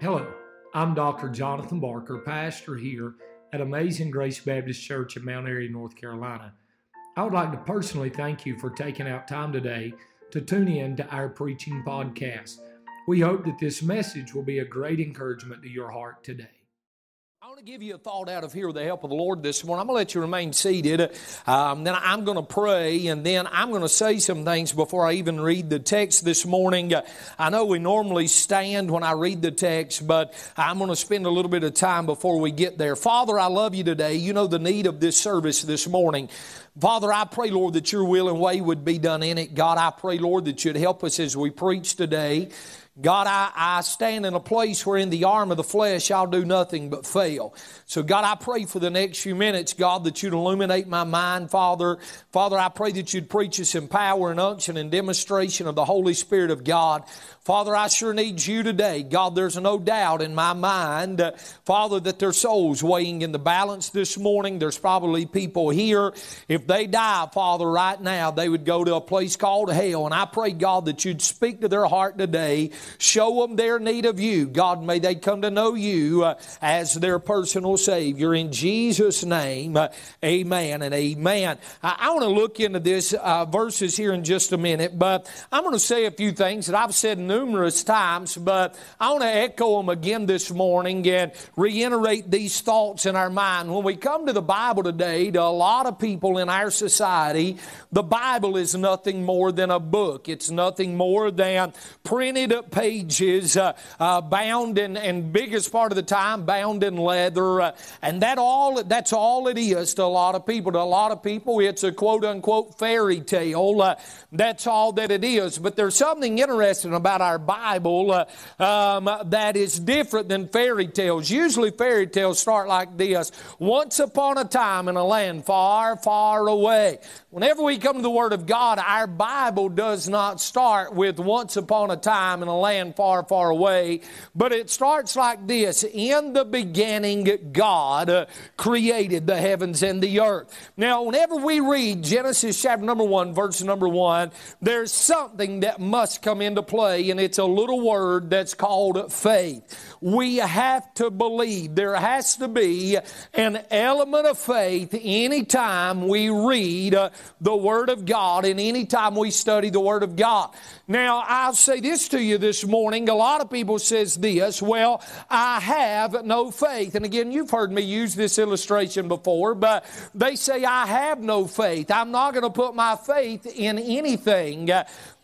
Hello, I'm Dr. Jonathan Barker, pastor here at Amazing Grace Baptist Church in Mount Airy, North Carolina. I would like to personally thank you for taking out time today to tune in to our preaching podcast. We hope that this message will be a great encouragement to your heart today. Want to give you a thought out of here with the help of the Lord this morning. I'm going to let you remain seated. Um, then I'm going to pray, and then I'm going to say some things before I even read the text this morning. I know we normally stand when I read the text, but I'm going to spend a little bit of time before we get there. Father, I love you today. You know the need of this service this morning. Father, I pray, Lord, that your will and way would be done in it. God, I pray, Lord, that you'd help us as we preach today. God, I, I stand in a place where in the arm of the flesh I'll do nothing but fail. So, God, I pray for the next few minutes, God, that you'd illuminate my mind, Father. Father, I pray that you'd preach us in power and unction and demonstration of the Holy Spirit of God. Father, I sure need you today. God, there's no doubt in my mind, uh, Father, that their souls weighing in the balance this morning. There's probably people here. If they die, Father, right now, they would go to a place called hell. And I pray, God, that you'd speak to their heart today. Show them their need of you. God, may they come to know you uh, as their personal Savior. In Jesus' name, uh, amen and amen. I, I want to look into this uh, verses here in just a minute, but I'm going to say a few things that I've said numerous times, but I want to echo them again this morning and reiterate these thoughts in our mind. When we come to the Bible today, to a lot of people in our society, the Bible is nothing more than a book. It's nothing more than printed up pages, uh, uh, bound in, and biggest part of the time, bound in leather. Uh, and that all, that's all it is to a lot of people. To a lot of people, it's a quote unquote fairy tale. Uh, that's all that it is. But there's something interesting about our Bible uh, um, that is different than fairy tales. Usually, fairy tales start like this Once upon a time in a land far, far away. Whenever we come to the Word of God, our Bible does not start with once upon a time in a land far, far away, but it starts like this In the beginning, God uh, created the heavens and the earth. Now, whenever we read Genesis chapter number one, verse number one, there's something that must come into play, and it's a little word that's called faith. We have to believe. There has to be an element of faith anytime we read uh, the Word of God and anytime we study the Word of God. Now, I'll say this to you this morning. A lot of people says this, well, I have no faith. And again, you've heard me use this illustration before, but they say I have no faith. I'm not going to put my faith in anything.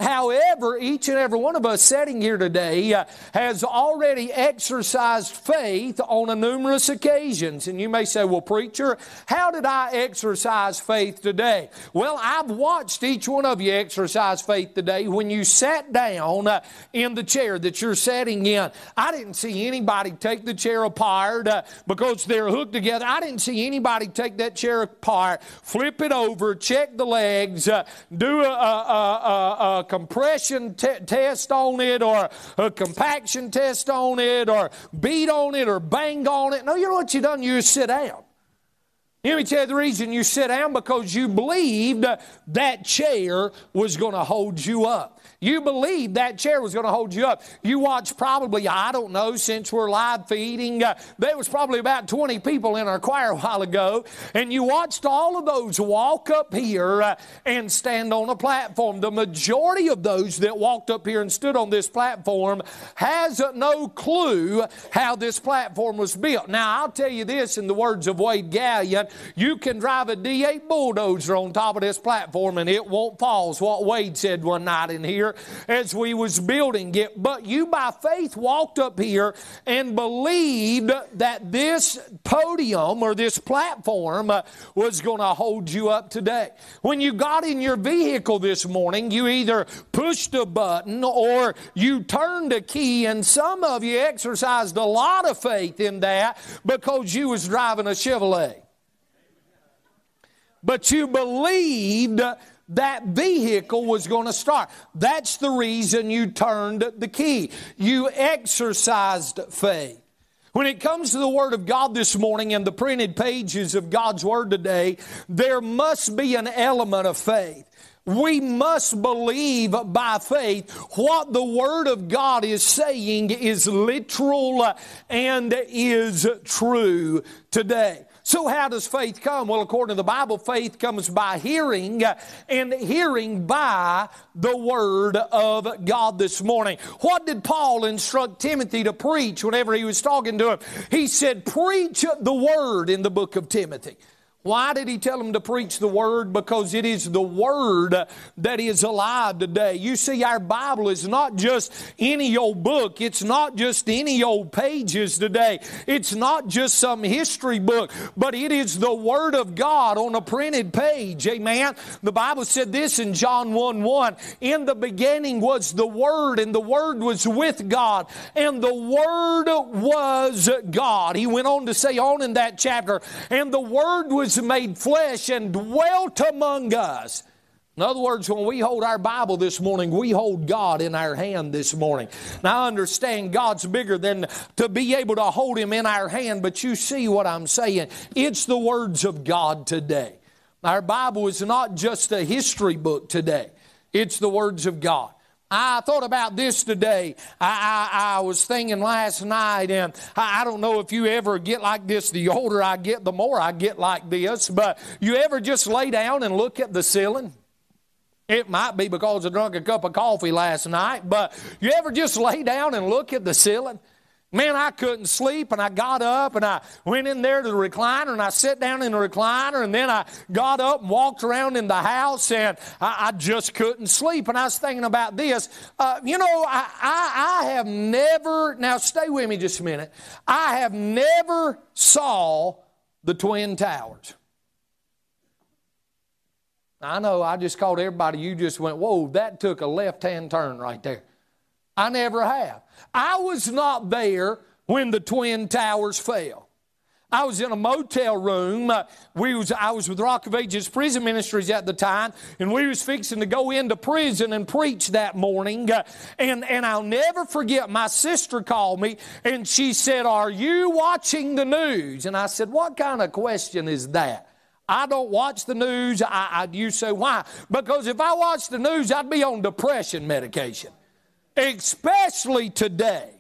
However, each and every one of us sitting here today uh, has already exercised faith on a numerous occasions. And you may say, well, preacher, how did I exercise faith today? Well, I've watched each one of you exercise faith today when you sat down uh, in the chair that you're sitting in. I didn't see anybody take the chair apart uh, because they're hooked together. I didn't see anybody take that chair apart, flip it over, check the legs, uh, do a, a, a, a compression te- test on it or a compaction test on it or beat on it or bang on it. No, you know what you done? You sit down. Let me tell you the reason you sit down because you believed that chair was going to hold you up. You believed that chair was going to hold you up. You watched probably, I don't know, since we're live feeding, uh, there was probably about 20 people in our choir a while ago, and you watched all of those walk up here uh, and stand on a platform. The majority of those that walked up here and stood on this platform has no clue how this platform was built. Now, I'll tell you this in the words of Wade Gallion you can drive a D8 bulldozer on top of this platform and it won't fall, what Wade said one night in here as we was building it. But you by faith walked up here and believed that this podium or this platform uh, was going to hold you up today. When you got in your vehicle this morning, you either pushed a button or you turned a key and some of you exercised a lot of faith in that because you was driving a Chevrolet but you believed that vehicle was going to start. That's the reason you turned the key. You exercised faith. When it comes to the Word of God this morning and the printed pages of God's Word today, there must be an element of faith. We must believe by faith what the Word of God is saying is literal and is true today. So, how does faith come? Well, according to the Bible, faith comes by hearing, and hearing by the Word of God this morning. What did Paul instruct Timothy to preach whenever he was talking to him? He said, Preach the Word in the book of Timothy. Why did he tell them to preach the Word? Because it is the Word that is alive today. You see, our Bible is not just any old book. It's not just any old pages today. It's not just some history book, but it is the Word of God on a printed page. Amen. The Bible said this in John 1 1. In the beginning was the Word, and the Word was with God, and the Word was God. He went on to say on in that chapter, and the Word was made flesh and dwelt among us. In other words, when we hold our Bible this morning, we hold God in our hand this morning. Now, I understand God's bigger than to be able to hold Him in our hand, but you see what I'm saying. It's the words of God today. Our Bible is not just a history book today, it's the words of God. I thought about this today. I, I, I was thinking last night, and I, I, don't know if you ever get like this. The older I get, the more I get like this. But you ever just lay down and look at the ceiling? It might be because I drank a cup of coffee last night, but you ever just lay down and look at the ceiling? Man, I couldn't sleep, and I got up and I went in there to the recliner and I sat down in the recliner, and then I got up and walked around in the house, and I, I just couldn't sleep. And I was thinking about this. Uh, you know, I, I, I have never, now stay with me just a minute, I have never saw the Twin Towers. I know I just called everybody, you just went, whoa, that took a left hand turn right there. I never have. I was not there when the Twin Towers fell. I was in a motel room. Uh, we was, I was with Rock of Ages Prison Ministries at the time, and we was fixing to go into prison and preach that morning. Uh, and, and I'll never forget, my sister called me, and she said, are you watching the news? And I said, what kind of question is that? I don't watch the news. I, I, you say, why? Because if I watched the news, I'd be on depression medication especially today.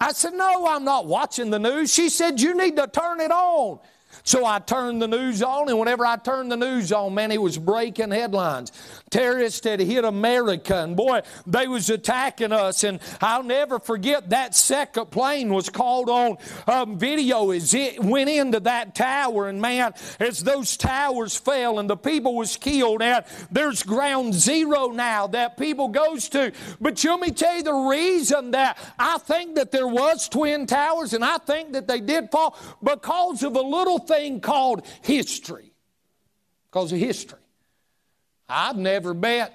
I said, No, I'm not watching the news. She said, You need to turn it on. So I turned the news on, and whenever I turned the news on, man, it was breaking headlines. Terrorists had hit America, and boy, they was attacking us. And I'll never forget that second plane was called on um, video as it went into that tower. And man, as those towers fell and the people was killed, and there's ground zero now that people goes to. But let me tell you the reason that I think that there was twin towers, and I think that they did fall because of a little thing called history. Because of history. I've never met,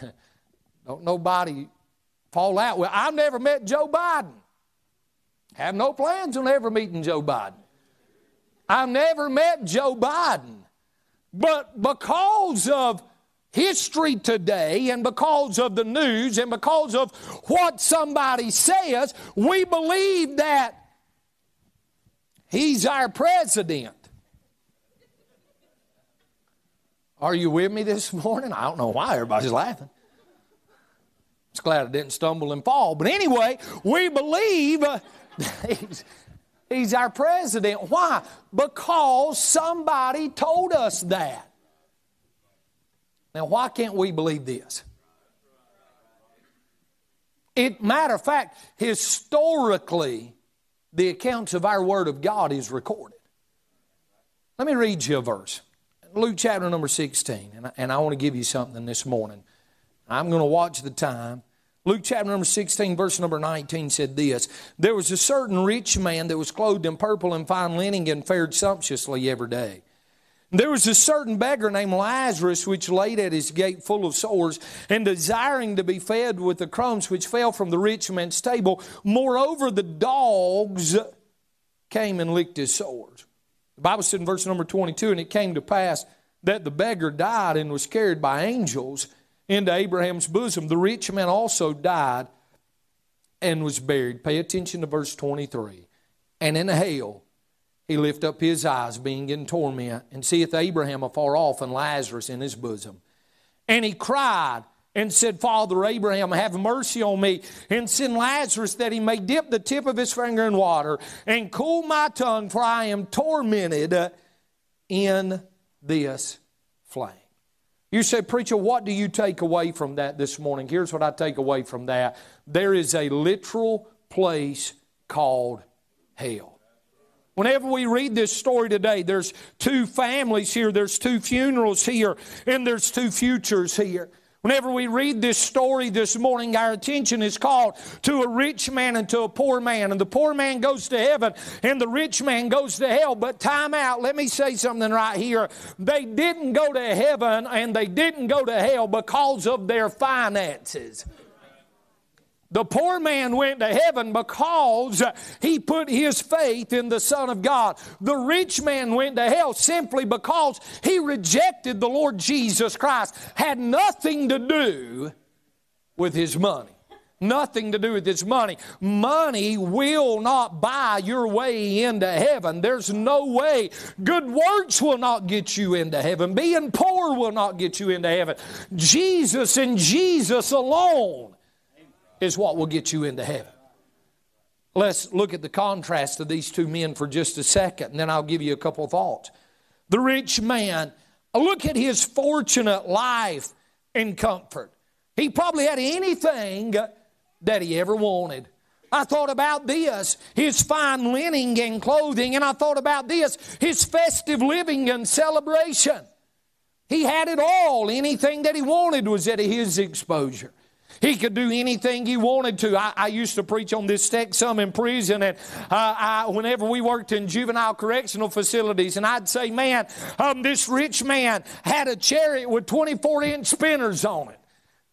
don't nobody fall out with, I've never met Joe Biden. Have no plans on ever meeting Joe Biden. I've never met Joe Biden. But because of history today and because of the news and because of what somebody says, we believe that He's our president. Are you with me this morning? I don't know why everybody's laughing. Just glad I didn't stumble and fall. But anyway, we believe uh, he's, he's our president. Why? Because somebody told us that. Now, why can't we believe this? It matter of fact, historically, the accounts of our Word of God is recorded. Let me read you a verse. Luke chapter number 16, and I, and I want to give you something this morning. I'm going to watch the time. Luke chapter number 16, verse number 19 said this There was a certain rich man that was clothed in purple and fine linen and fared sumptuously every day. There was a certain beggar named Lazarus which laid at his gate full of sores and desiring to be fed with the crumbs which fell from the rich man's table. Moreover, the dogs came and licked his sores. The Bible said in verse number 22 and it came to pass that the beggar died and was carried by angels into Abraham's bosom. The rich man also died and was buried. Pay attention to verse 23. And in hell, he lift up his eyes, being in torment, and seeth Abraham afar off and Lazarus in his bosom. And he cried and said, Father Abraham, have mercy on me, and send Lazarus that he may dip the tip of his finger in water and cool my tongue, for I am tormented in this flame. You say, Preacher, what do you take away from that this morning? Here's what I take away from that there is a literal place called hell. Whenever we read this story today, there's two families here, there's two funerals here, and there's two futures here. Whenever we read this story this morning, our attention is called to a rich man and to a poor man. And the poor man goes to heaven and the rich man goes to hell. But time out, let me say something right here. They didn't go to heaven and they didn't go to hell because of their finances. The poor man went to heaven because he put his faith in the Son of God. The rich man went to hell simply because he rejected the Lord Jesus Christ. Had nothing to do with his money. Nothing to do with his money. Money will not buy your way into heaven. There's no way. Good works will not get you into heaven. Being poor will not get you into heaven. Jesus and Jesus alone is what will get you into heaven. Let's look at the contrast of these two men for just a second, and then I'll give you a couple thoughts. The rich man, look at his fortunate life and comfort. He probably had anything that he ever wanted. I thought about this, his fine linen and clothing, and I thought about this, his festive living and celebration. He had it all. Anything that he wanted was at his exposure. He could do anything he wanted to. I, I used to preach on this text some in prison, and uh, I, whenever we worked in juvenile correctional facilities, and I'd say, man, um, this rich man had a chariot with 24 inch spinners on it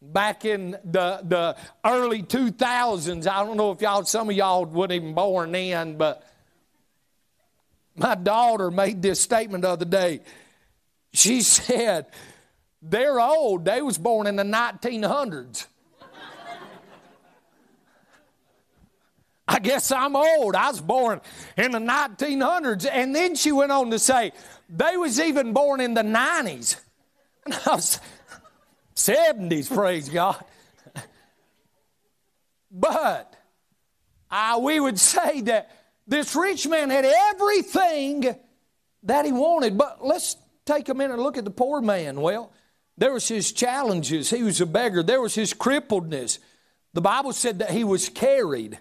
back in the, the early 2000s. I don't know if y'all, some of y'all weren't even born then, but my daughter made this statement the other day. She said, they're old. They was born in the 1900s. I guess I'm old. I was born in the 1900s. And then she went on to say, they was even born in the 90s. And I was 70s, praise God. But we would say that this rich man had everything that he wanted. But let's take a minute and look at the poor man. Well, there was his challenges. He was a beggar. There was his crippledness. The Bible said that he was carried.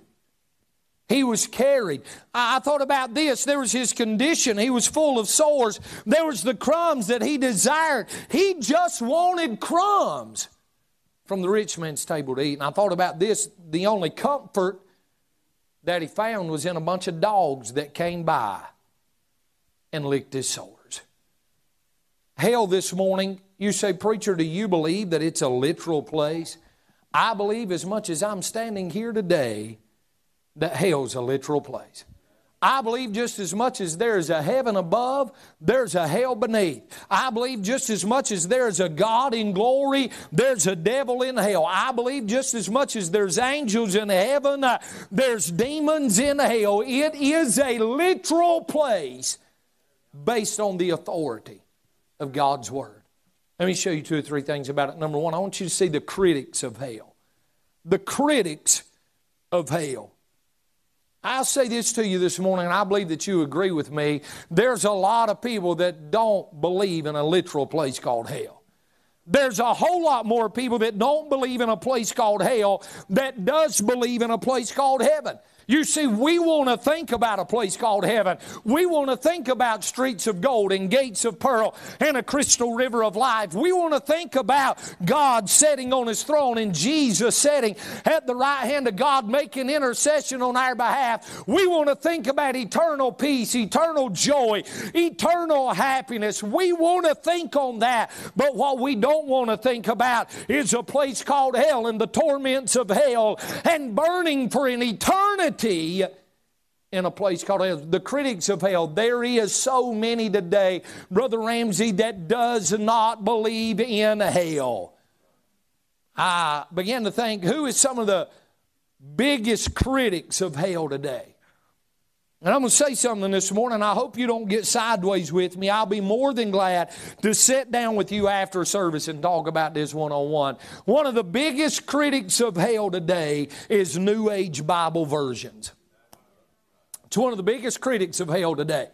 He was carried. I thought about this. There was his condition. He was full of sores. There was the crumbs that he desired. He just wanted crumbs from the rich man's table to eat. And I thought about this. The only comfort that he found was in a bunch of dogs that came by and licked his sores. Hell this morning, you say, Preacher, do you believe that it's a literal place? I believe as much as I'm standing here today that hell's a literal place. I believe just as much as there's a heaven above, there's a hell beneath. I believe just as much as there's a God in glory, there's a devil in hell. I believe just as much as there's angels in heaven, uh, there's demons in hell. It is a literal place based on the authority of God's Word. Let me show you two or three things about it. Number one, I want you to see the critics of hell. The critics of hell. I'll say this to you this morning, and I believe that you agree with me. There's a lot of people that don't believe in a literal place called hell. There's a whole lot more people that don't believe in a place called hell that does believe in a place called heaven. You see, we want to think about a place called heaven. We want to think about streets of gold and gates of pearl and a crystal river of life. We want to think about God sitting on his throne and Jesus sitting at the right hand of God making intercession on our behalf. We want to think about eternal peace, eternal joy, eternal happiness. We want to think on that. But what we don't want to think about is a place called hell and the torments of hell and burning for an eternity eternity in a place called hell. The critics of hell, there is so many today, Brother Ramsey, that does not believe in hell. I began to think who is some of the biggest critics of hell today? And I'm going to say something this morning. I hope you don't get sideways with me. I'll be more than glad to sit down with you after service and talk about this one on one. One of the biggest critics of hell today is New Age Bible versions. It's one of the biggest critics of hell today.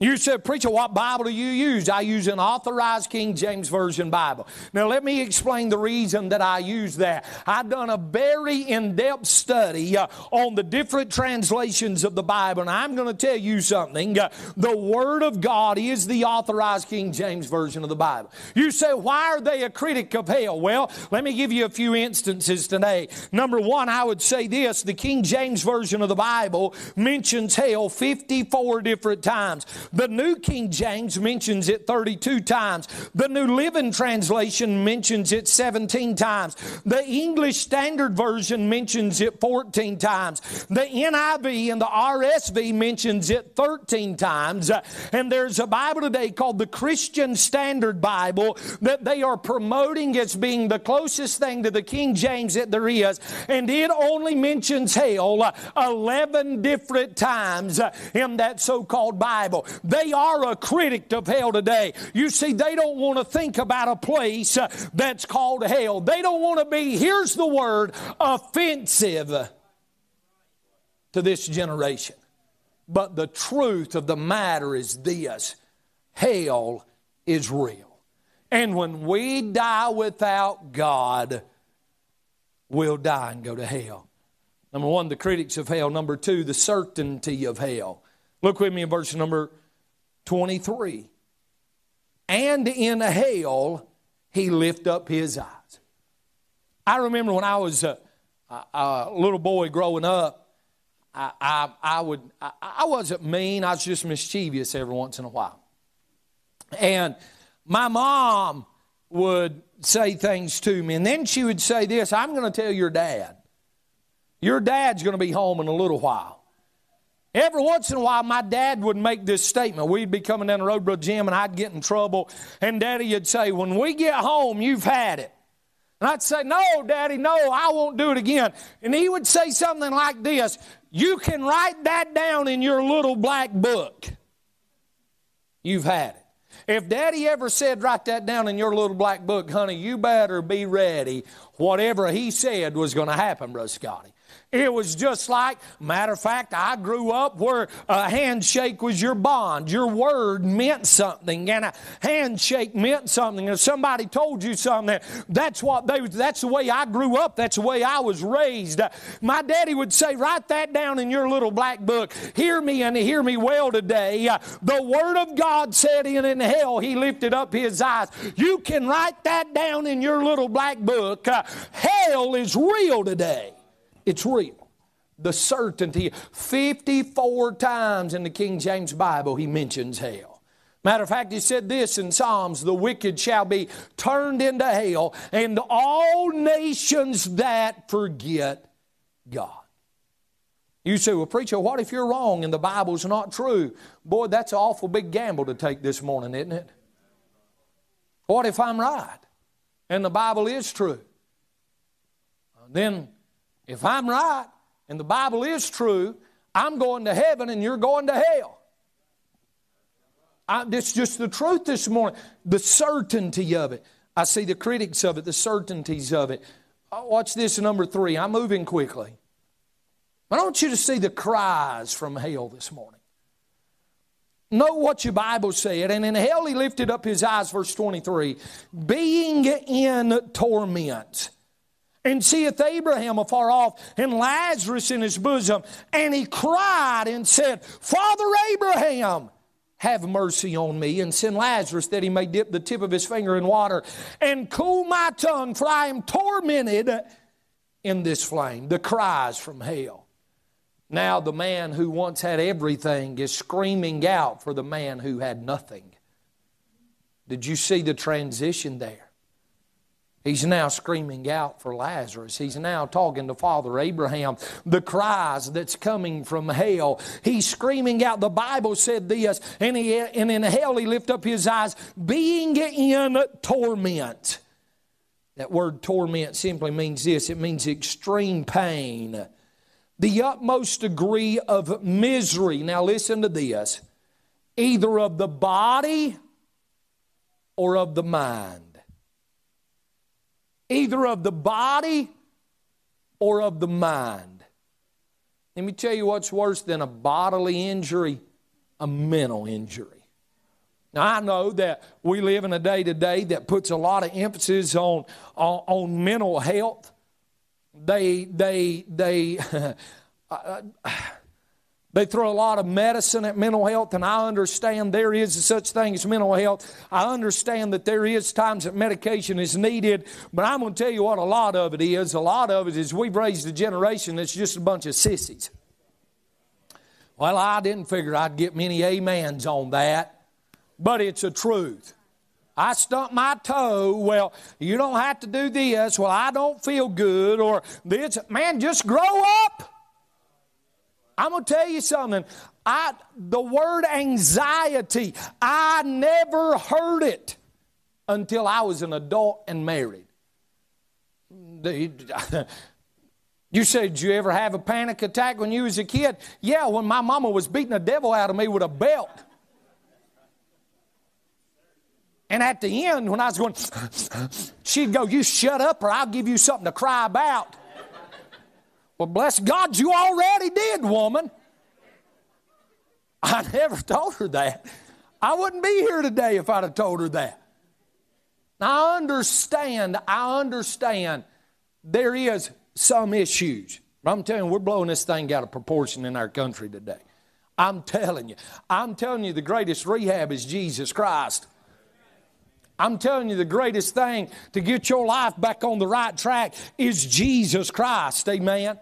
You said, Preacher, what Bible do you use? I use an authorized King James Version Bible. Now, let me explain the reason that I use that. I've done a very in depth study uh, on the different translations of the Bible, and I'm going to tell you something. Uh, the Word of God is the authorized King James Version of the Bible. You say, Why are they a critic of hell? Well, let me give you a few instances today. Number one, I would say this the King James Version of the Bible mentions hell 54 different times. The New King James mentions it 32 times. The New Living Translation mentions it 17 times. The English Standard Version mentions it 14 times. The NIV and the RSV mentions it 13 times. And there's a Bible today called the Christian Standard Bible that they are promoting as being the closest thing to the King James that there is. And it only mentions hell 11 different times in that so called Bible. They are a critic of hell today. You see, they don't want to think about a place uh, that's called hell. They don't want to be, here's the word, offensive to this generation. But the truth of the matter is this hell is real. And when we die without God, we'll die and go to hell. Number one, the critics of hell. Number two, the certainty of hell. Look with me in verse number 23. And in hell, he lift up his eyes. I remember when I was a, a, a little boy growing up, I, I, I would, I, I wasn't mean, I was just mischievous every once in a while. And my mom would say things to me, and then she would say this I'm going to tell your dad. Your dad's going to be home in a little while. Every once in a while, my dad would make this statement. We'd be coming down the road, Brother Jim, and I'd get in trouble. And Daddy would say, When we get home, you've had it. And I'd say, No, Daddy, no, I won't do it again. And he would say something like this You can write that down in your little black book. You've had it. If Daddy ever said, Write that down in your little black book, honey, you better be ready. Whatever he said was going to happen, Brother Scotty. It was just like, matter of fact, I grew up where a handshake was your bond. Your word meant something, and a handshake meant something. If somebody told you something, that's what they. That's the way I grew up. That's the way I was raised. My daddy would say, "Write that down in your little black book. Hear me and hear me well today. The Word of God said, in in hell He lifted up His eyes. You can write that down in your little black book. Hell is real today." It's real. The certainty. 54 times in the King James Bible he mentions hell. Matter of fact, he said this in Psalms the wicked shall be turned into hell, and all nations that forget God. You say, well, preacher, what if you're wrong and the Bible's not true? Boy, that's an awful big gamble to take this morning, isn't it? What if I'm right and the Bible is true? Then if I'm right and the Bible is true, I'm going to heaven and you're going to hell. I, it's just the truth this morning, the certainty of it. I see the critics of it, the certainties of it. Oh, watch this number three. I'm moving quickly. I want you to see the cries from hell this morning. Know what your Bible said. And in hell he lifted up his eyes, verse 23, being in torment and seeth Abraham afar off and Lazarus in his bosom. And he cried and said, Father Abraham, have mercy on me and send Lazarus that he may dip the tip of his finger in water and cool my tongue, for I am tormented in this flame. The cries from hell. Now the man who once had everything is screaming out for the man who had nothing. Did you see the transition there? He's now screaming out for Lazarus. He's now talking to Father Abraham. The cries that's coming from hell. He's screaming out. The Bible said this, and, he, and in hell he lift up his eyes, being in torment. That word torment simply means this it means extreme pain, the utmost degree of misery. Now, listen to this either of the body or of the mind. Either of the body or of the mind. Let me tell you what's worse than a bodily injury a mental injury. Now, I know that we live in a day today that puts a lot of emphasis on, on, on mental health. They, they, they, uh, they throw a lot of medicine at mental health, and I understand there is such thing as mental health. I understand that there is times that medication is needed, but I'm going to tell you what a lot of it is. A lot of it is we've raised a generation that's just a bunch of sissies. Well, I didn't figure I'd get many amens on that, but it's a truth. I stumped my toe. Well, you don't have to do this. Well, I don't feel good. Or this. Man, just grow up. I'm going to tell you something. I, the word anxiety, I never heard it until I was an adult and married. You said, Did you ever have a panic attack when you was a kid? Yeah, when my mama was beating the devil out of me with a belt. And at the end, when I was going, she'd go, You shut up or I'll give you something to cry about. Well, bless God, you already did, woman. I never told her that. I wouldn't be here today if I'd have told her that. Now, I understand, I understand there is some issues. I'm telling you, we're blowing this thing out of proportion in our country today. I'm telling you. I'm telling you, the greatest rehab is Jesus Christ. I'm telling you, the greatest thing to get your life back on the right track is Jesus Christ. Amen.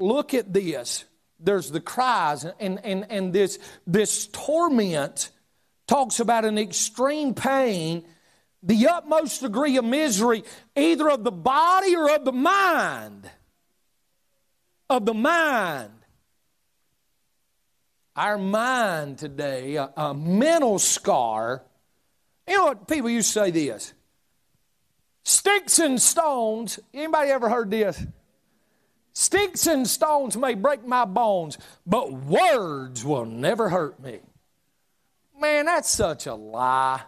Look at this. There's the cries, and, and, and this, this torment talks about an extreme pain the utmost degree of misery, either of the body or of the mind. Of the mind. Our mind today, a, a mental scar. You know what? People used to say this sticks and stones. Anybody ever heard this? Sticks and stones may break my bones, but words will never hurt me. Man, that's such a lie.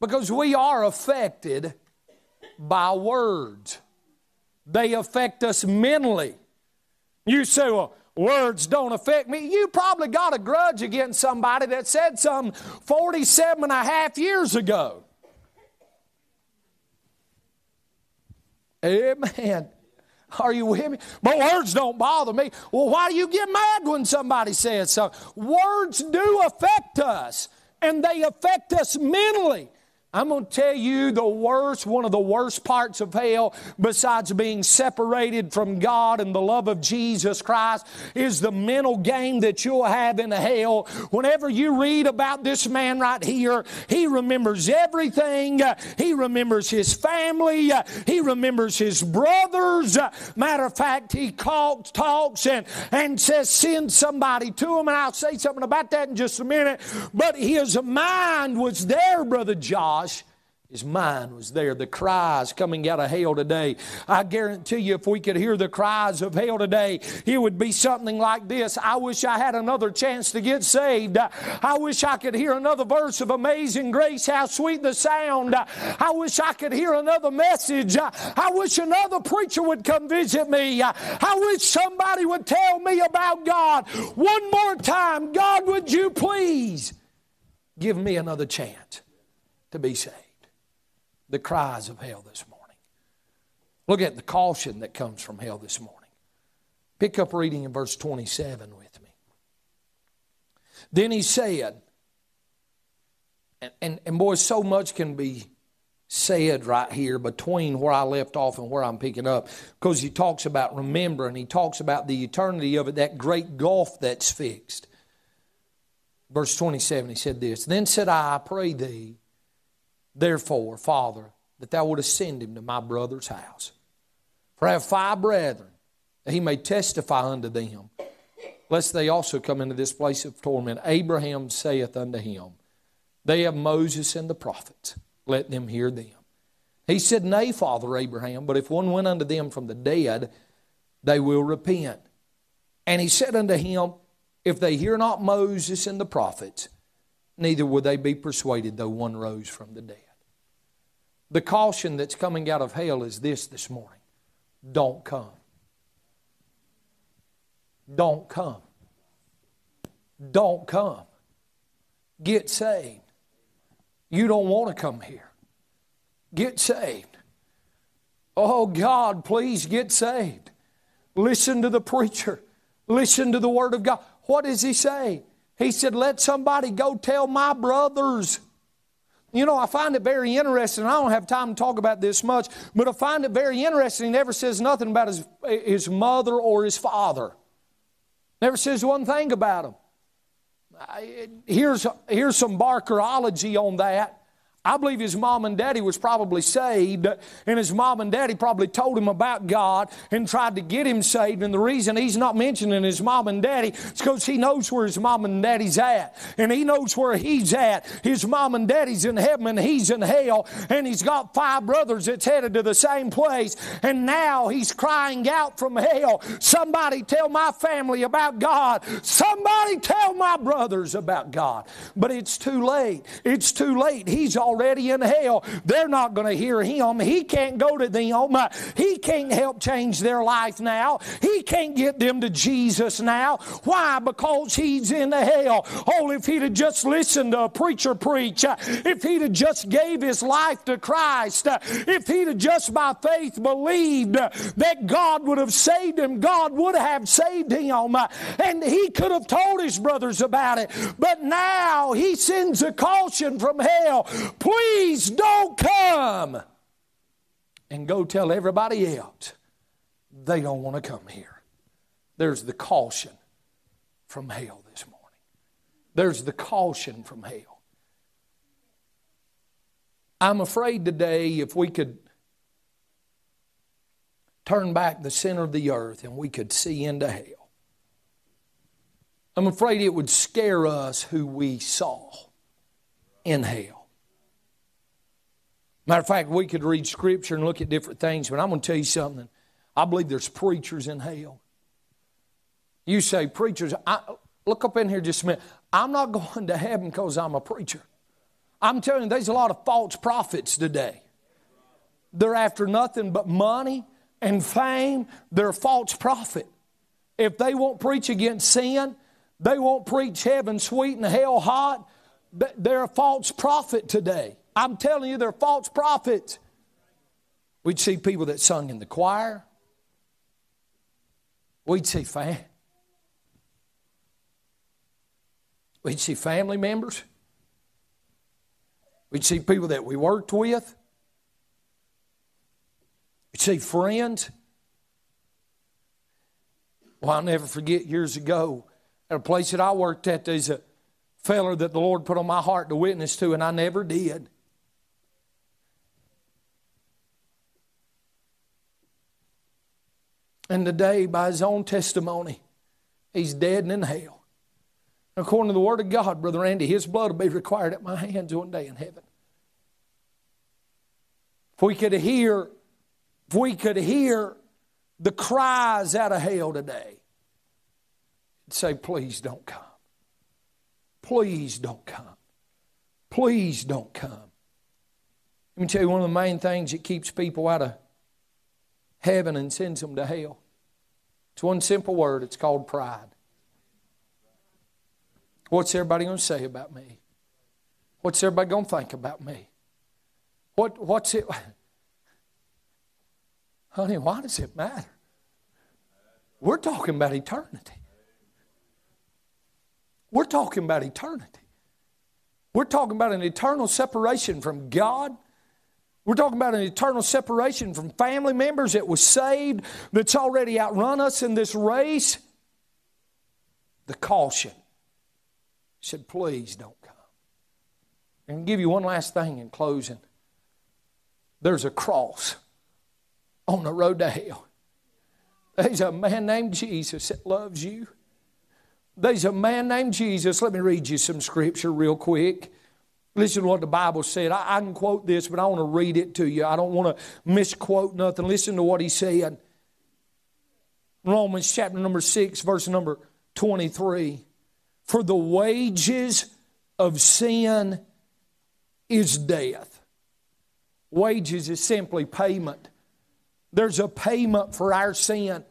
Because we are affected by words, they affect us mentally. You say, well, words don't affect me. You probably got a grudge against somebody that said something 47 and a half years ago. Amen. Are you with me? But words don't bother me. Well, why do you get mad when somebody says something? Words do affect us, and they affect us mentally. I'm going to tell you the worst, one of the worst parts of hell, besides being separated from God and the love of Jesus Christ, is the mental game that you'll have in hell. Whenever you read about this man right here, he remembers everything. He remembers his family. He remembers his brothers. Matter of fact, he talks, talks and, and says, send somebody to him. And I'll say something about that in just a minute. But his mind was there, Brother His mind was there. The cries coming out of hell today. I guarantee you, if we could hear the cries of hell today, it would be something like this I wish I had another chance to get saved. I wish I could hear another verse of Amazing Grace. How sweet the sound. I wish I could hear another message. I wish another preacher would come visit me. I wish somebody would tell me about God. One more time, God, would you please give me another chance to be saved? the cries of hell this morning. Look at the caution that comes from hell this morning. Pick up reading in verse 27 with me. Then he said, and, and, and boy, so much can be said right here between where I left off and where I'm picking up because he talks about remembering, he talks about the eternity of it, that great gulf that's fixed. Verse 27, he said this Then said I, I pray thee, Therefore, Father, that thou wouldst send him to my brother's house. For I have five brethren, that he may testify unto them, lest they also come into this place of torment. Abraham saith unto him, They have Moses and the prophets, let them hear them. He said, Nay, Father Abraham, but if one went unto them from the dead, they will repent. And he said unto him, If they hear not Moses and the prophets, neither will they be persuaded, though one rose from the dead. The caution that's coming out of hell is this this morning don't come. Don't come. Don't come. Get saved. You don't want to come here. Get saved. Oh God, please get saved. Listen to the preacher. Listen to the Word of God. What does he say? He said, Let somebody go tell my brothers. You know, I find it very interesting. I don't have time to talk about this much, but I find it very interesting. He never says nothing about his, his mother or his father. Never says one thing about him. Here's, here's some Barkerology on that. I believe his mom and daddy was probably saved, and his mom and daddy probably told him about God and tried to get him saved. And the reason he's not mentioning his mom and daddy is because he knows where his mom and daddy's at, and he knows where he's at. His mom and daddy's in heaven, and he's in hell, and he's got five brothers that's headed to the same place. And now he's crying out from hell Somebody tell my family about God. Somebody tell my brothers about God. But it's too late. It's too late. He's all already in hell. They're not going to hear him. He can't go to them. Uh, he can't help change their life now. He can't get them to Jesus now. Why? Because he's in the hell. Oh, if he'd have just listened to a preacher preach, uh, if he'd have just gave his life to Christ, uh, if he'd have just by faith believed that God would have saved him, God would have saved him. And he could have told his brothers about it. But now he sends a caution from hell. Please don't come. And go tell everybody else they don't want to come here. There's the caution from hell this morning. There's the caution from hell. I'm afraid today if we could turn back the center of the earth and we could see into hell, I'm afraid it would scare us who we saw in hell. Matter of fact, we could read scripture and look at different things, but I'm going to tell you something. I believe there's preachers in hell. You say, preachers, I, look up in here just a minute. I'm not going to heaven because I'm a preacher. I'm telling you, there's a lot of false prophets today. They're after nothing but money and fame. They're a false prophet. If they won't preach against sin, they won't preach heaven sweet and hell hot. They're a false prophet today. I'm telling you, they're false prophets. We'd see people that sung in the choir. We'd see fam- We'd see family members. We'd see people that we worked with. We'd see friends. Well, I'll never forget years ago at a place that I worked at, there's a feller that the Lord put on my heart to witness to, and I never did. And today, by his own testimony, he's dead and in hell. According to the Word of God, Brother Andy, his blood will be required at my hands one day in heaven. If we could hear, if we could hear the cries out of hell today, say, please don't come. Please don't come. Please don't come. Let me tell you one of the main things that keeps people out of heaven and sends them to hell it's one simple word, it's called pride. What's everybody going to say about me? What's everybody going to think about me? What, what's it? Honey, why does it matter? We're talking about eternity. We're talking about eternity. We're talking about an eternal separation from God we're talking about an eternal separation from family members that was saved, that's already outrun us in this race. The caution. Said, please don't come. And give you one last thing in closing. There's a cross on the road to hell. There's a man named Jesus that loves you. There's a man named Jesus. Let me read you some scripture real quick. Listen to what the Bible said. I, I, can quote this, but I want to read it to you. I don't want to misquote nothing. Listen to what he said. Romans chapter number 6, verse number 23. For the wages of sin is death. Wages is simply payment. There's a payment for our sin.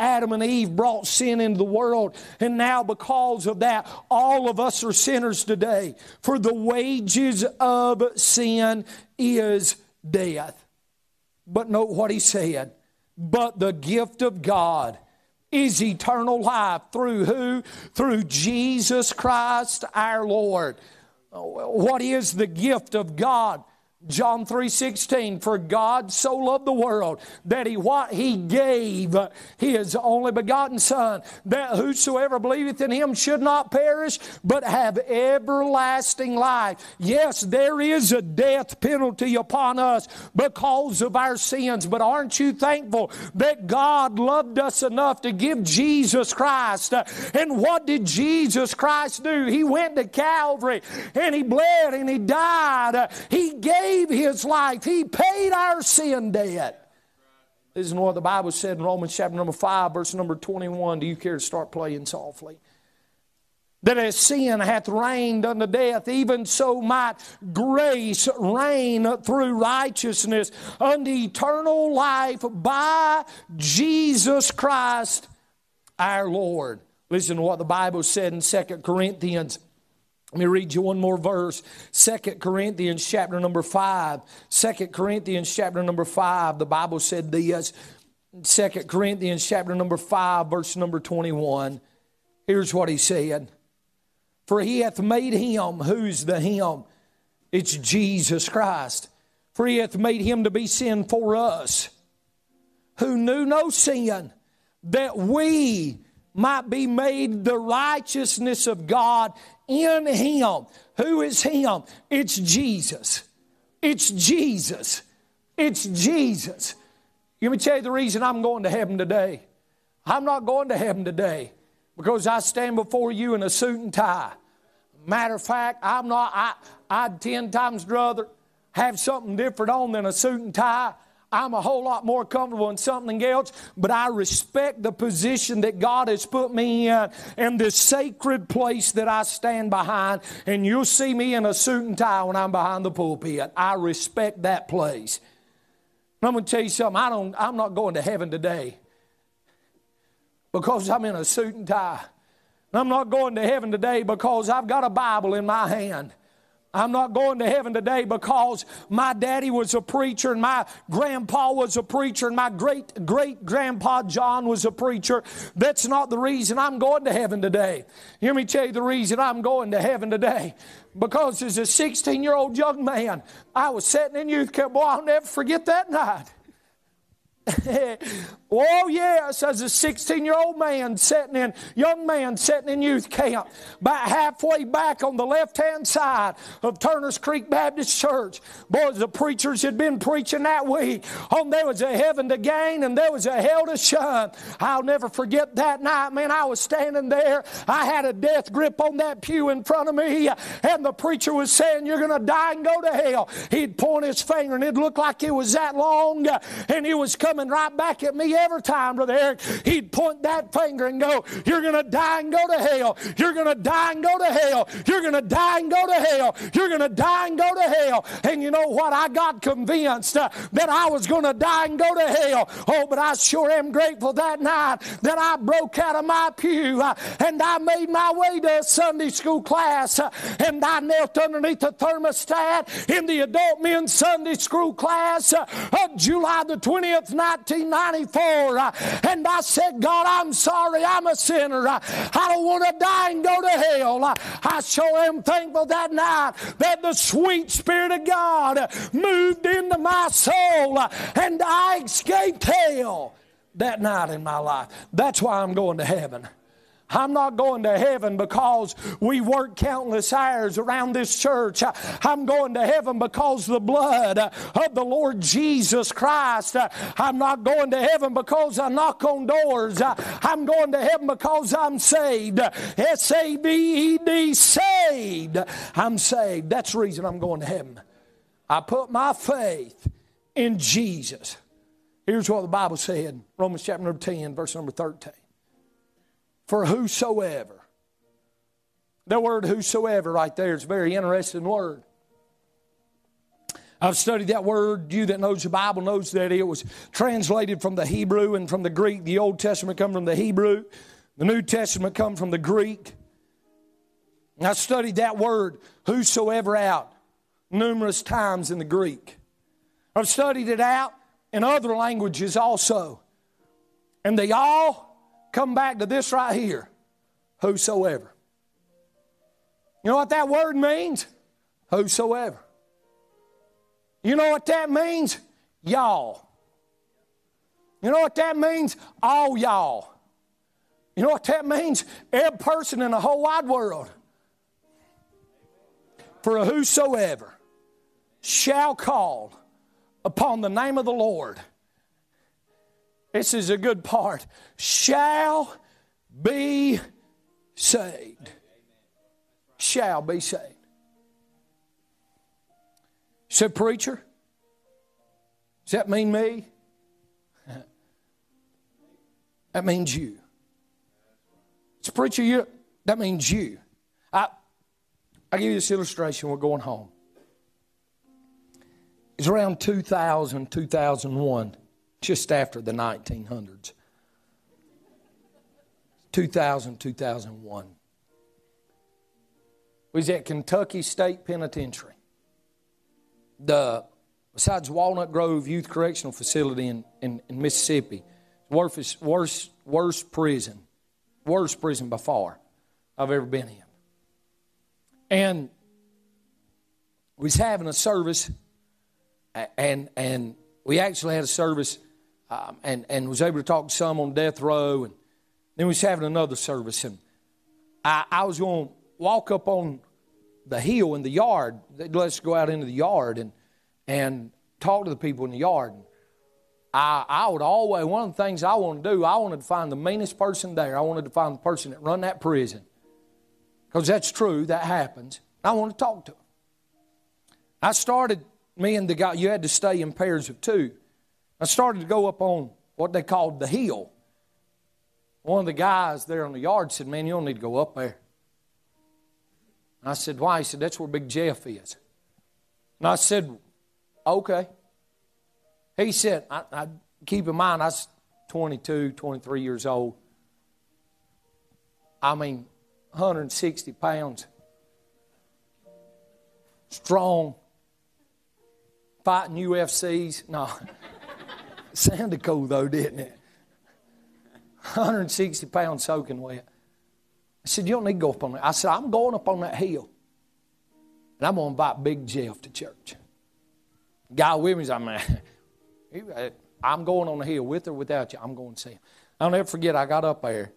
Adam and Eve brought sin into the world, and now because of that, all of us are sinners today. For the wages of sin is death. But note what he said. But the gift of God is eternal life through who? Through Jesus Christ our Lord. What is the gift of God? John 3:16 for God so loved the world that he what he gave his only begotten son that whosoever believeth in him should not perish but have everlasting life. Yes, there is a death penalty upon us because of our sins, but aren't you thankful that God loved us enough to give Jesus Christ? And what did Jesus Christ do? He went to Calvary and he bled and he died. He gave gave his life. He paid our sin debt. This is what the Bible said in Romans chapter number 5, verse number 21. Do you care to start playing softly? That as sin hath reigned unto death, even so might grace reign through righteousness unto eternal life by Jesus Christ our Lord. Listen to what the Bible said in 2 Corinthians let me read you one more verse. Second Corinthians chapter number 5. 2 Corinthians chapter number 5. The Bible said this. Second Corinthians chapter number 5, verse number 21. Here's what he said. For he hath made him, who's the him? It's Jesus Christ. For he hath made him to be sin for us, who knew no sin, that we might be made the righteousness of God in Him. Who is Him? It's Jesus. It's Jesus. It's Jesus. Let me tell you the reason I'm going to heaven today. I'm not going to heaven today because I stand before you in a suit and tie. Matter of fact, I'm not, I, I'd ten times rather have something different on than a suit and tie. I'm a whole lot more comfortable in something else, but I respect the position that God has put me in and this sacred place that I stand behind. And you'll see me in a suit and tie when I'm behind the pulpit. I respect that place. I'm going to tell you something. I don't, I'm not going to heaven today because I'm in a suit and tie. I'm not going to heaven today because I've got a Bible in my hand. I'm not going to heaven today because my daddy was a preacher and my grandpa was a preacher and my great great grandpa John was a preacher. That's not the reason I'm going to heaven today. Hear me tell you the reason I'm going to heaven today. Because as a 16 year old young man, I was sitting in youth camp. Boy, I'll never forget that night. oh, yes, as a 16 year old man sitting in, young man sitting in youth camp, about halfway back on the left hand side of Turner's Creek Baptist Church. Boys, the preachers had been preaching that week on there was a heaven to gain and there was a hell to shun. I'll never forget that night, man. I was standing there. I had a death grip on that pew in front of me, and the preacher was saying, You're to die and go to hell. He'd point his finger, and it looked like it was that long, and he was coming coming right back at me every time, Brother Eric. He'd point that finger and go, You're going to die and go to hell. You're going to die and go to hell. You're going to die and go to hell. You're going to die and go to hell. And you know what? I got convinced uh, that I was going to die and go to hell. Oh, but I sure am grateful that night that I broke out of my pew uh, and I made my way to a Sunday school class uh, and I knelt underneath the thermostat in the adult men's Sunday school class uh, of July the 20th, 1994. Uh, and I said, God, I'm sorry, I'm a sinner. Uh, I don't want to die and go to hell. Uh, I sure am thankful that night that the sweet Spirit of God moved into my soul and I escaped hell that night in my life. That's why I'm going to heaven. I'm not going to heaven because we worked countless hours around this church. I'm going to heaven because the blood of the Lord Jesus Christ. I'm not going to heaven because I knock on doors. I'm going to heaven because I'm saved. S A V E D, saved. I'm saved. That's the reason I'm going to heaven. I put my faith in Jesus. Here's what the Bible said Romans chapter number 10, verse number 13. For whosoever, that word whosoever right there is a very interesting word. I've studied that word. You that knows the Bible knows that it was translated from the Hebrew and from the Greek. The Old Testament come from the Hebrew. The New Testament come from the Greek. And I studied that word, whosoever, out numerous times in the Greek. I've studied it out in other languages also. And they all come back to this right here whosoever. You know what that word means? Whosoever. You know what that means? Y'all. You know what that means? All y'all. You know what that means? Every person in the whole wide world. For whosoever shall call upon the name of the Lord. This is a good part. Shall be saved. Shall be saved. Said, Preacher, does that mean me? That means you. It's preacher, you, that means you. I, I'll give you this illustration. We're going home. It's around 2000, 2001, just after the 1900s. 2000, 2001. We was at Kentucky State Penitentiary the besides Walnut Grove Youth Correctional Facility in, in, in Mississippi, worst, worst, worst prison, worst prison by far I've ever been in. And we was having a service, and and we actually had a service, um, and and was able to talk to some on death row, and then we was having another service, and I, I was going to walk up on the hill in the yard. They'd let us go out into the yard and, and talk to the people in the yard. I, I would always, one of the things I wanted to do, I wanted to find the meanest person there. I wanted to find the person that run that prison. Because that's true, that happens. I wanted to talk to them. I started, me and the guy, you had to stay in pairs of two. I started to go up on what they called the hill. One of the guys there on the yard said, Man, you don't need to go up there. I said, Why? He said, That's where Big Jeff is. And I said, Okay. He said, I, I keep in mind, I was 22, 23 years old. I mean, 160 pounds. Strong. Fighting UFCs. No. Sounded cool though, didn't it? 160 pounds soaking wet. I said, You don't need to go up on that. I said, I'm going up on that hill. And I'm going to invite Big Jeff to church. Guy with me is, I'm, uh, I'm going on the hill with or without you. I'm going to see him. I'll never forget, I got up there.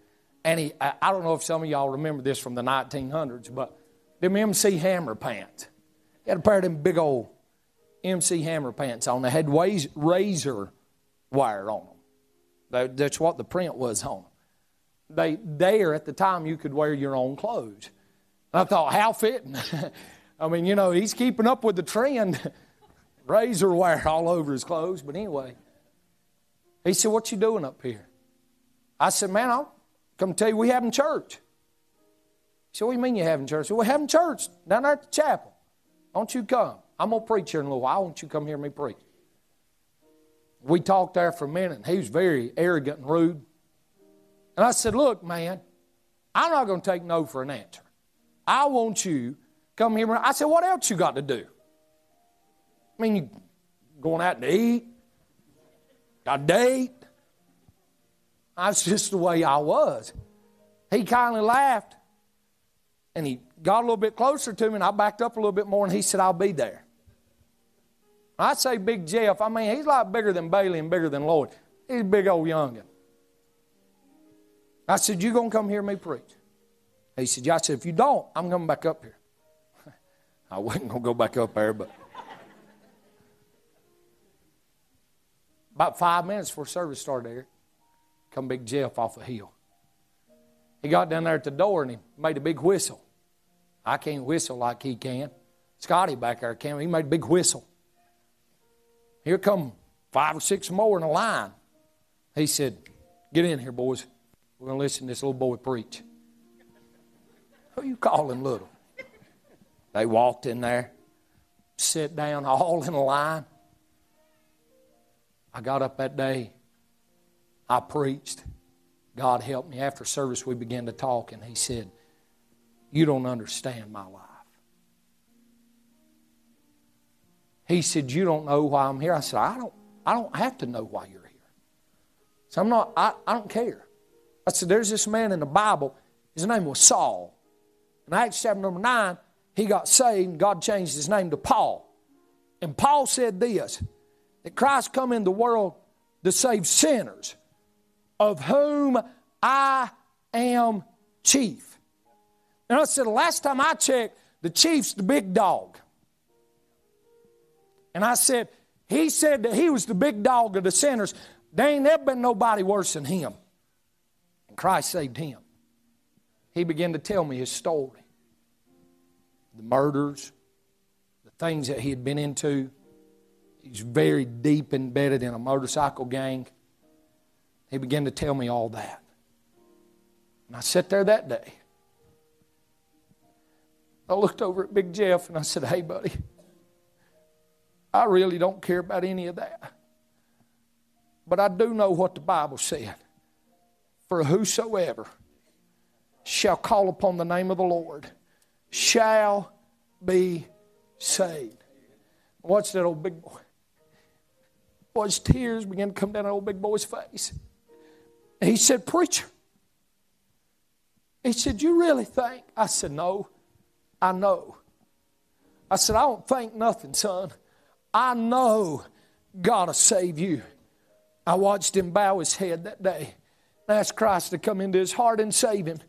And he, I, I don't know if some of y'all remember this from the 1900s, but them MC Hammer pants. He had a pair of them big old MC Hammer pants on. They had razor wire on them. That's what the print was on they there at the time you could wear your own clothes. I thought, how fitting. I mean, you know, he's keeping up with the trend. Razor wire all over his clothes. But anyway, he said, What you doing up here? I said, Man, I'll come tell you we having church. He said, What do you mean you having church? I said, We're having church down there at the chapel. Don't you come? I'm going to preach here in a little while. Don't you come hear me preach? We talked there for a minute, and he was very arrogant and rude. And I said, Look, man, I'm not going to take no for an answer. I want you come here. I said, What else you got to do? I mean, you going out to eat, got a date. That's just the way I was. He kindly laughed and he got a little bit closer to me and I backed up a little bit more and he said, I'll be there. I say Big Jeff, I mean, he's a lot bigger than Bailey and bigger than Lloyd. He's a big old youngin'. I said, You to come hear me preach? He said, Yeah. I said, If you don't, I'm coming back up here. I wasn't to go back up there, but. About five minutes before service started there, come Big Jeff off the hill. He got down there at the door and he made a big whistle. I can't whistle like he can. Scotty back there can. He made a big whistle. Here come five or six more in a line. He said, Get in here, boys. We're going to listen to this little boy preach. Who you calling little? They walked in there, sat down, all in a line. I got up that day. I preached. God helped me. After service, we began to talk, and he said, You don't understand my life. He said, You don't know why I'm here. I said, I don't, I don't have to know why you're here. So I'm not, I, I don't care. I said, There's this man in the Bible. His name was Saul. In Acts chapter number 9, he got saved, and God changed his name to Paul. And Paul said this that Christ come in the world to save sinners, of whom I am chief. And I said, the last time I checked, the chief's the big dog. And I said, he said that he was the big dog of the sinners. There ain't never been nobody worse than him. And Christ saved him. He began to tell me his story the murders, the things that he had been into. He's very deep embedded in a motorcycle gang. He began to tell me all that. And I sat there that day. I looked over at Big Jeff and I said, Hey, buddy, I really don't care about any of that. But I do know what the Bible said. For whosoever shall call upon the name of the Lord shall be saved. Watch that old big boy. Boy's tears began to come down that old big boy's face. he said, Preacher, he said, You really think? I said, No, I know. I said, I don't think nothing, son. I know God will save you. I watched him bow his head that day and ask Christ to come into his heart and save him.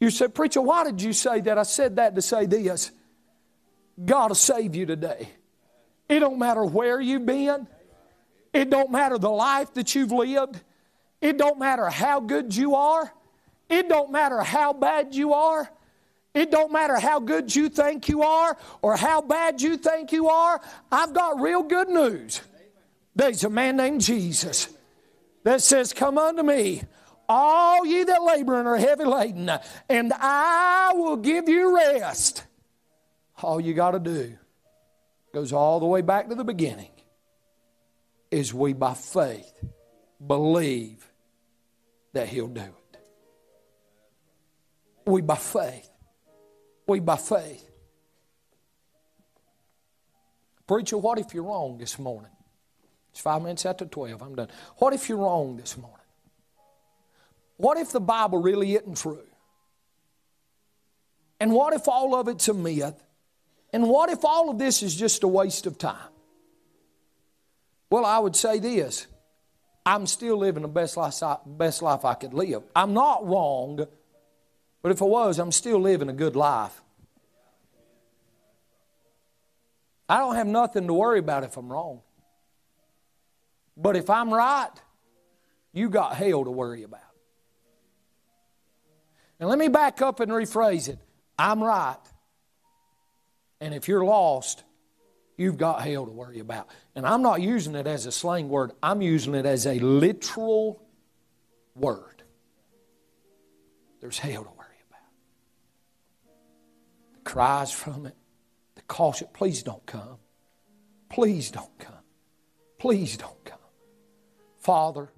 You said, Preacher, why did you say that? I said that to say this God will save you today. It don't matter where you've been, it don't matter the life that you've lived, it don't matter how good you are, it don't matter how bad you are. It don't matter how good you think you are or how bad you think you are. I've got real good news. There's a man named Jesus that says, Come unto me, all ye that labor and are heavy laden, and I will give you rest. All you got to do goes all the way back to the beginning is we by faith believe that he'll do it. We by faith. We by faith. Preacher, what if you're wrong this morning? It's five minutes after 12. I'm done. What if you're wrong this morning? What if the Bible really isn't true? And what if all of it's a myth? And what if all of this is just a waste of time? Well, I would say this I'm still living the best life, best life I could live. I'm not wrong, but if I was, I'm still living a good life. I don't have nothing to worry about if I'm wrong. But if I'm right, you got hell to worry about. And let me back up and rephrase it. I'm right. And if you're lost, you've got hell to worry about. And I'm not using it as a slang word, I'm using it as a literal word. There's hell to cries from it, the caution, please don't come. Please don't come. Please don't come. Father,